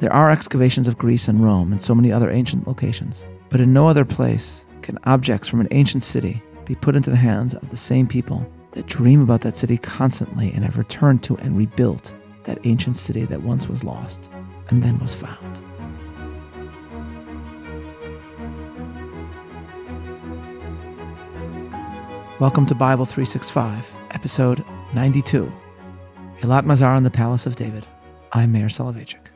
There are excavations of Greece and Rome and so many other ancient locations, but in no other place can objects from an ancient city be put into the hands of the same people that dream about that city constantly and have returned to and rebuilt that ancient city that once was lost and then was found. Welcome to Bible 365, episode 92 Eilat Mazar in the Palace of David. I'm Meir Soloveichik.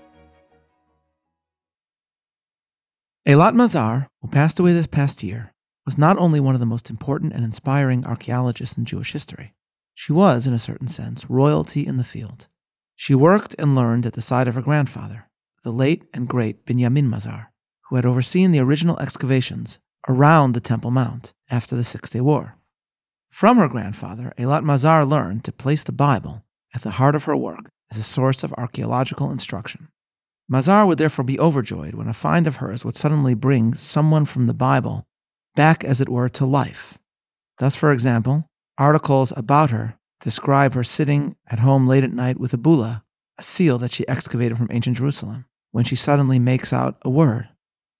Eilat Mazar, who passed away this past year, was not only one of the most important and inspiring archaeologists in Jewish history, she was, in a certain sense, royalty in the field. She worked and learned at the side of her grandfather, the late and great Binyamin Mazar, who had overseen the original excavations around the Temple Mount after the Six Day War. From her grandfather, Eilat Mazar learned to place the Bible at the heart of her work as a source of archaeological instruction. Mazar would therefore be overjoyed when a find of hers would suddenly bring someone from the Bible back, as it were, to life. Thus, for example, articles about her describe her sitting at home late at night with a bulla, a seal that she excavated from ancient Jerusalem, when she suddenly makes out a word,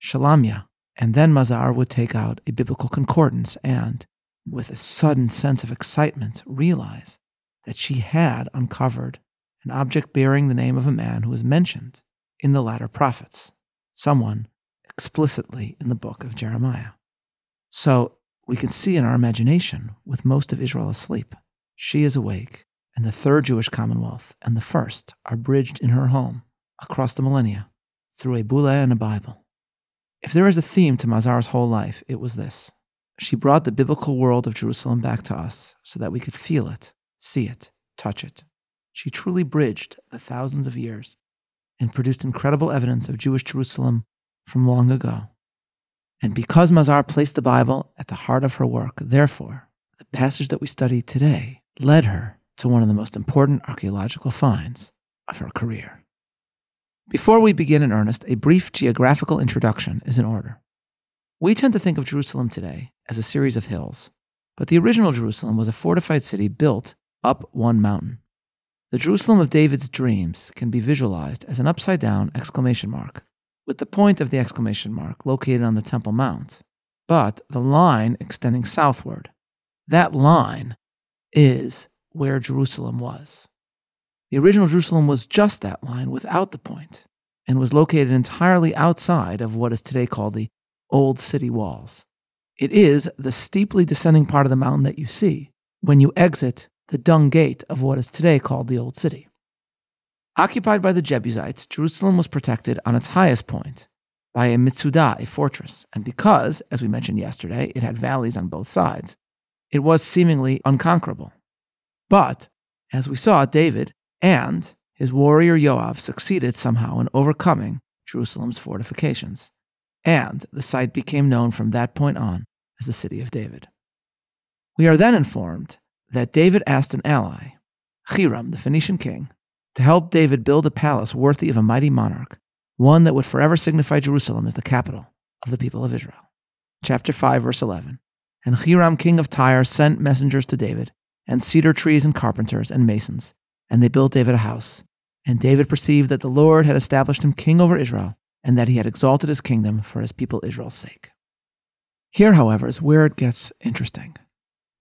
shalamya, and then Mazar would take out a biblical concordance and, with a sudden sense of excitement, realize that she had uncovered an object bearing the name of a man who was mentioned in the latter prophets, someone explicitly in the book of Jeremiah. So we can see in our imagination, with most of Israel asleep, she is awake, and the third Jewish commonwealth and the first are bridged in her home across the millennia through a Bulla and a Bible. If there is a theme to Mazar's whole life, it was this she brought the biblical world of Jerusalem back to us so that we could feel it, see it, touch it. She truly bridged the thousands of years and produced incredible evidence of Jewish Jerusalem from long ago. And because Mazar placed the Bible at the heart of her work, therefore, the passage that we study today led her to one of the most important archaeological finds of her career. Before we begin in earnest, a brief geographical introduction is in order. We tend to think of Jerusalem today as a series of hills, but the original Jerusalem was a fortified city built up one mountain. The Jerusalem of David's dreams can be visualized as an upside down exclamation mark, with the point of the exclamation mark located on the Temple Mount, but the line extending southward. That line is where Jerusalem was. The original Jerusalem was just that line without the point and was located entirely outside of what is today called the old city walls. It is the steeply descending part of the mountain that you see when you exit the dung gate of what is today called the Old City. Occupied by the Jebusites, Jerusalem was protected on its highest point by a mitsudah, a fortress, and because, as we mentioned yesterday, it had valleys on both sides, it was seemingly unconquerable. But, as we saw, David and his warrior Joab succeeded somehow in overcoming Jerusalem's fortifications and the site became known from that point on as the City of David. We are then informed that David asked an ally, Hiram, the Phoenician king, to help David build a palace worthy of a mighty monarch, one that would forever signify Jerusalem as the capital of the people of Israel. Chapter 5, verse 11. And Hiram, king of Tyre, sent messengers to David, and cedar trees and carpenters and masons, and they built David a house. And David perceived that the Lord had established him king over Israel, and that he had exalted his kingdom for his people Israel's sake. Here, however, is where it gets interesting.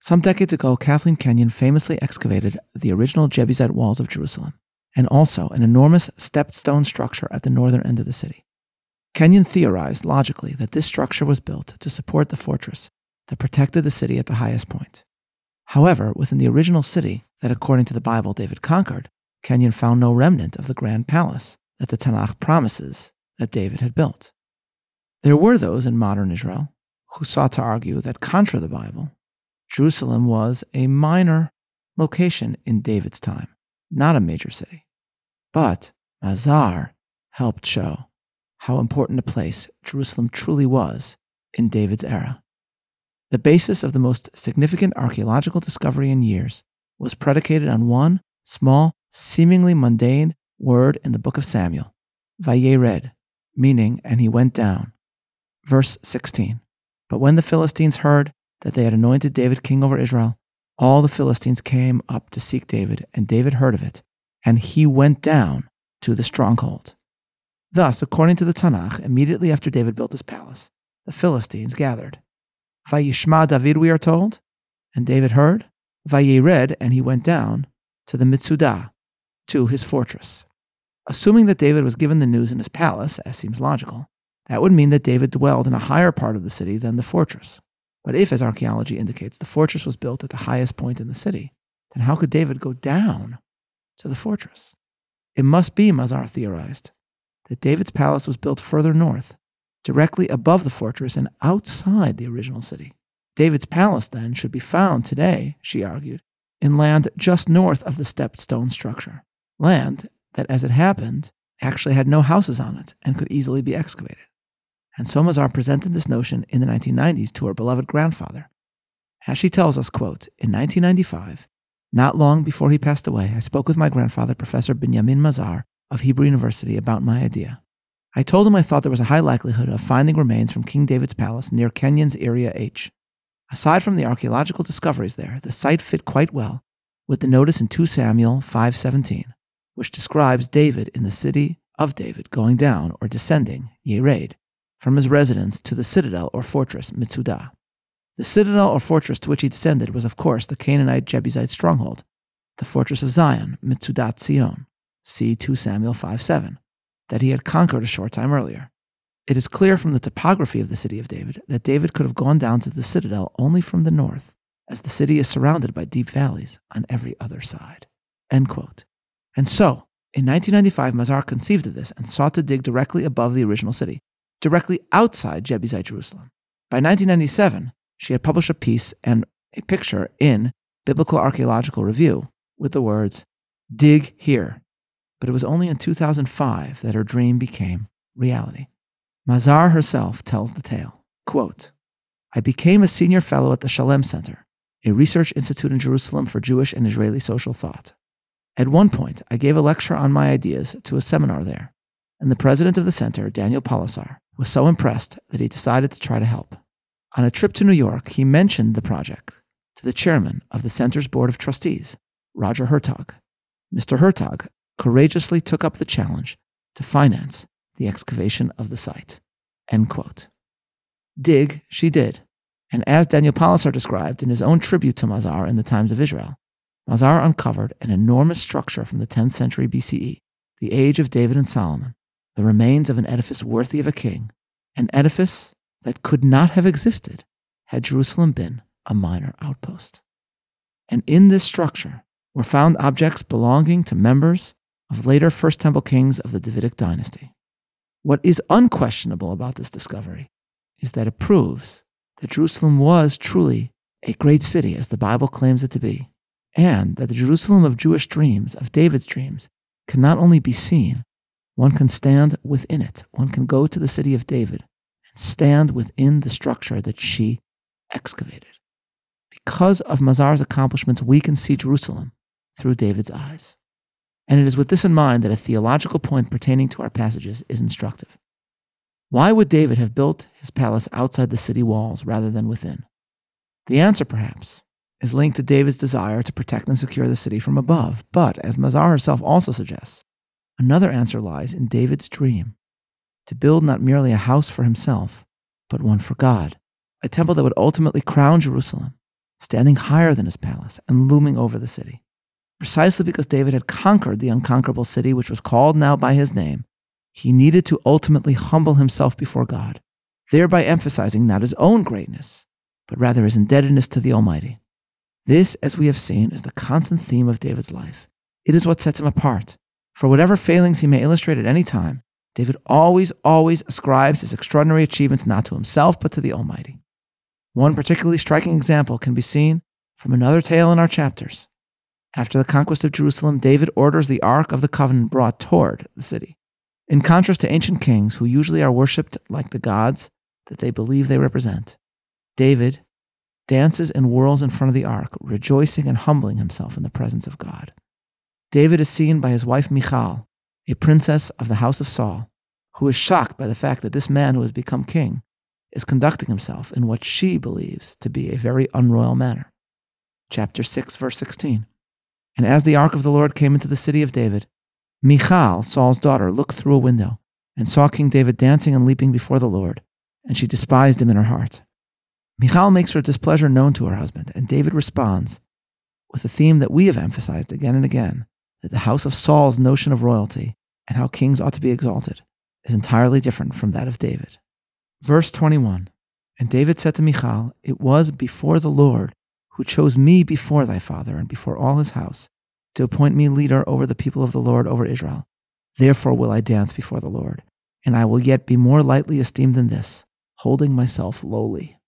Some decades ago, Kathleen Kenyon famously excavated the original Jebusite walls of Jerusalem and also an enormous stepped stone structure at the northern end of the city. Kenyon theorized logically that this structure was built to support the fortress that protected the city at the highest point. However, within the original city that, according to the Bible, David conquered, Kenyon found no remnant of the grand palace that the Tanakh promises that David had built. There were those in modern Israel who sought to argue that, contra the Bible, Jerusalem was a minor location in David's time, not a major city. But Mazar helped show how important a place Jerusalem truly was in David's era. The basis of the most significant archaeological discovery in years was predicated on one small, seemingly mundane word in the book of Samuel, Vayered, meaning, and he went down. Verse 16. But when the Philistines heard that they had anointed David king over Israel, all the Philistines came up to seek David, and David heard of it, and he went down to the stronghold. Thus, according to the Tanakh, immediately after David built his palace, the Philistines gathered. Vayishma David, we are told, and David heard. Vayered, and he went down to the Mitsudah, to his fortress. Assuming that David was given the news in his palace, as seems logical, that would mean that David dwelled in a higher part of the city than the fortress. But if, as archaeology indicates, the fortress was built at the highest point in the city, then how could David go down to the fortress? It must be, Mazar theorized, that David's palace was built further north, directly above the fortress and outside the original city. David's palace, then, should be found today, she argued, in land just north of the stepped stone structure. Land that, as it happened, actually had no houses on it and could easily be excavated. And so Mazar presented this notion in the 1990s to her beloved grandfather. As she tells us, quote, in 1995, not long before he passed away, I spoke with my grandfather, Professor Benjamin Mazar, of Hebrew University about my idea. I told him I thought there was a high likelihood of finding remains from King David's palace near Kenyon's Area H. Aside from the archaeological discoveries there, the site fit quite well with the notice in 2 Samuel 5:17, which describes David in the city of David going down or descending, Yered, from his residence to the citadel or fortress Mitsudah. The citadel or fortress to which he descended was, of course, the Canaanite Jebusite stronghold, the fortress of Zion, Mitsudat Zion see 2 Samuel 5 7, that he had conquered a short time earlier. It is clear from the topography of the city of David that David could have gone down to the citadel only from the north, as the city is surrounded by deep valleys on every other side. End quote. And so, in 1995, Mazar conceived of this and sought to dig directly above the original city, directly outside Jebusite Jerusalem. By 1997, she had published a piece and a picture in Biblical Archaeological Review with the words, Dig here, but it was only in 2005 that her dream became reality. Mazar herself tells the tale. Quote, I became a senior fellow at the Shalem Center, a research institute in Jerusalem for Jewish and Israeli social thought. At one point, I gave a lecture on my ideas to a seminar there, and the president of the center, Daniel Polisar, was so impressed that he decided to try to help. On a trip to New York, he mentioned the project to the chairman of the center's board of trustees, Roger Hertog. Mr. Hertog courageously took up the challenge to finance the excavation of the site. End quote. Dig, she did. And as Daniel Polisar described in his own tribute to Mazar in the Times of Israel, Mazar uncovered an enormous structure from the 10th century BCE, the age of David and Solomon, the remains of an edifice worthy of a king, an edifice that could not have existed had Jerusalem been a minor outpost. And in this structure were found objects belonging to members of later First Temple kings of the Davidic dynasty. What is unquestionable about this discovery is that it proves that Jerusalem was truly a great city as the Bible claims it to be, and that the Jerusalem of Jewish dreams, of David's dreams, can not only be seen, one can stand within it. One can go to the city of David and stand within the structure that she excavated. Because of Mazar's accomplishments, we can see Jerusalem through David's eyes. And it is with this in mind that a theological point pertaining to our passages is instructive. Why would David have built his palace outside the city walls rather than within? The answer, perhaps, is linked to David's desire to protect and secure the city from above. But, as Mazar herself also suggests, another answer lies in David's dream to build not merely a house for himself, but one for God, a temple that would ultimately crown Jerusalem, standing higher than his palace and looming over the city precisely because David had conquered the unconquerable city which was called now by his name, he needed to ultimately humble himself before God, thereby emphasizing not his own greatness, but rather his indebtedness to the Almighty. This, as we have seen, is the constant theme of David's life. It is what sets him apart. For whatever failings he may illustrate at any time, David always, always ascribes his extraordinary achievements not to himself, but to the Almighty. One particularly striking example can be seen from another tale in our chapters. After the conquest of Jerusalem, David orders the Ark of the Covenant brought toward the city. In contrast to ancient kings who usually are worshipped like the gods that they believe they represent, David dances and whirls in front of the ark, rejoicing and humbling himself in the presence of God. David is seen by his wife Michal, a princess of the house of Saul, who is shocked by the fact that this man who has become king is conducting himself in what she believes to be a very unroyal manner. Chapter 6, verse 16. And as the ark of the Lord came into the city of David, Michal, Saul's daughter, looked through a window and saw King David dancing and leaping before the Lord, and she despised him in her heart. Michal makes her displeasure known to her husband, and David responds with a theme that we have emphasized again and again that the house of Saul's notion of royalty and how kings ought to be exalted is entirely different from that of David. Verse 21 And David said to Michal, It was before the Lord who chose me before thy father and before all his house to appoint me leader over the people of the Lord over Israel. Therefore will I dance before the Lord, and I will yet be more lightly esteemed than this, holding myself lowly.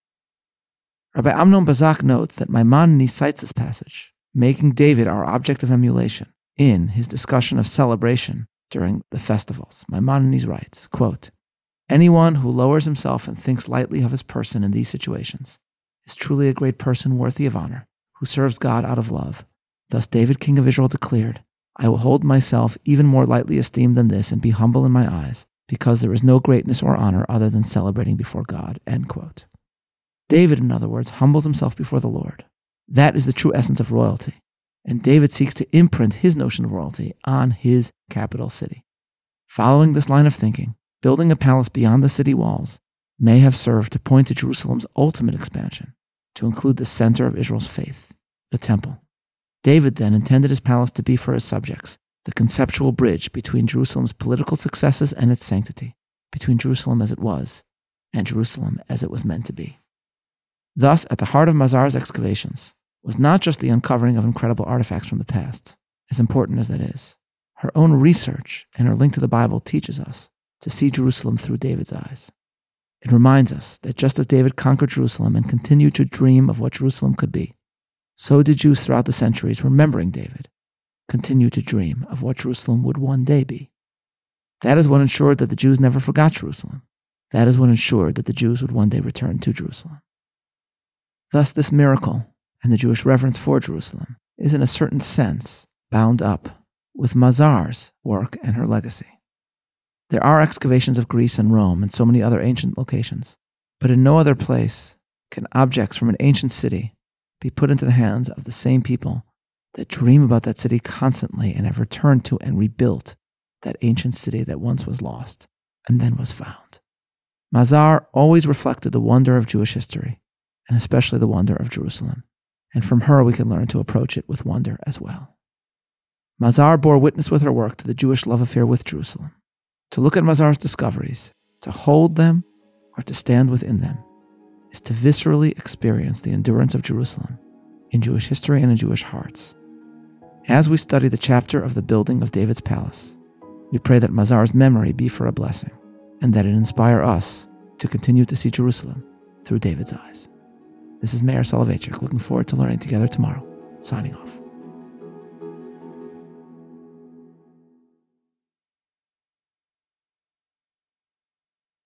Rabbi Amnon Bazak notes that Maimonides cites this passage, making David our object of emulation, in his discussion of celebration during the festivals. Maimonides writes, quote, Anyone who lowers himself and thinks lightly of his person in these situations is truly a great person worthy of honor, who serves God out of love. Thus David, king of Israel, declared, I will hold myself even more lightly esteemed than this and be humble in my eyes, because there is no greatness or honor other than celebrating before God. End quote. David, in other words, humbles himself before the Lord. That is the true essence of royalty. And David seeks to imprint his notion of royalty on his capital city. Following this line of thinking, building a palace beyond the city walls may have served to point to Jerusalem's ultimate expansion, to include the center of Israel's faith, the temple. David then intended his palace to be for his subjects the conceptual bridge between Jerusalem's political successes and its sanctity, between Jerusalem as it was and Jerusalem as it was meant to be. Thus, at the heart of Mazar's excavations was not just the uncovering of incredible artifacts from the past, as important as that is. Her own research and her link to the Bible teaches us to see Jerusalem through David's eyes. It reminds us that just as David conquered Jerusalem and continued to dream of what Jerusalem could be, so did Jews throughout the centuries, remembering David, continue to dream of what Jerusalem would one day be. That is what ensured that the Jews never forgot Jerusalem. That is what ensured that the Jews would one day return to Jerusalem. Thus, this miracle and the Jewish reverence for Jerusalem is, in a certain sense, bound up with Mazar's work and her legacy. There are excavations of Greece and Rome and so many other ancient locations, but in no other place can objects from an ancient city be put into the hands of the same people that dream about that city constantly and have returned to and rebuilt that ancient city that once was lost and then was found. Mazar always reflected the wonder of Jewish history, and especially the wonder of Jerusalem. And from her, we can learn to approach it with wonder as well. Mazar bore witness with her work to the Jewish love affair with Jerusalem. To look at Mazar's discoveries, to hold them, or to stand within them, is to viscerally experience the endurance of Jerusalem in Jewish history and in Jewish hearts. As we study the chapter of the building of David's palace, we pray that Mazar's memory be for a blessing and that it inspire us to continue to see Jerusalem through David's eyes. This is Meir Soloveichik, looking forward to learning together tomorrow. Signing off.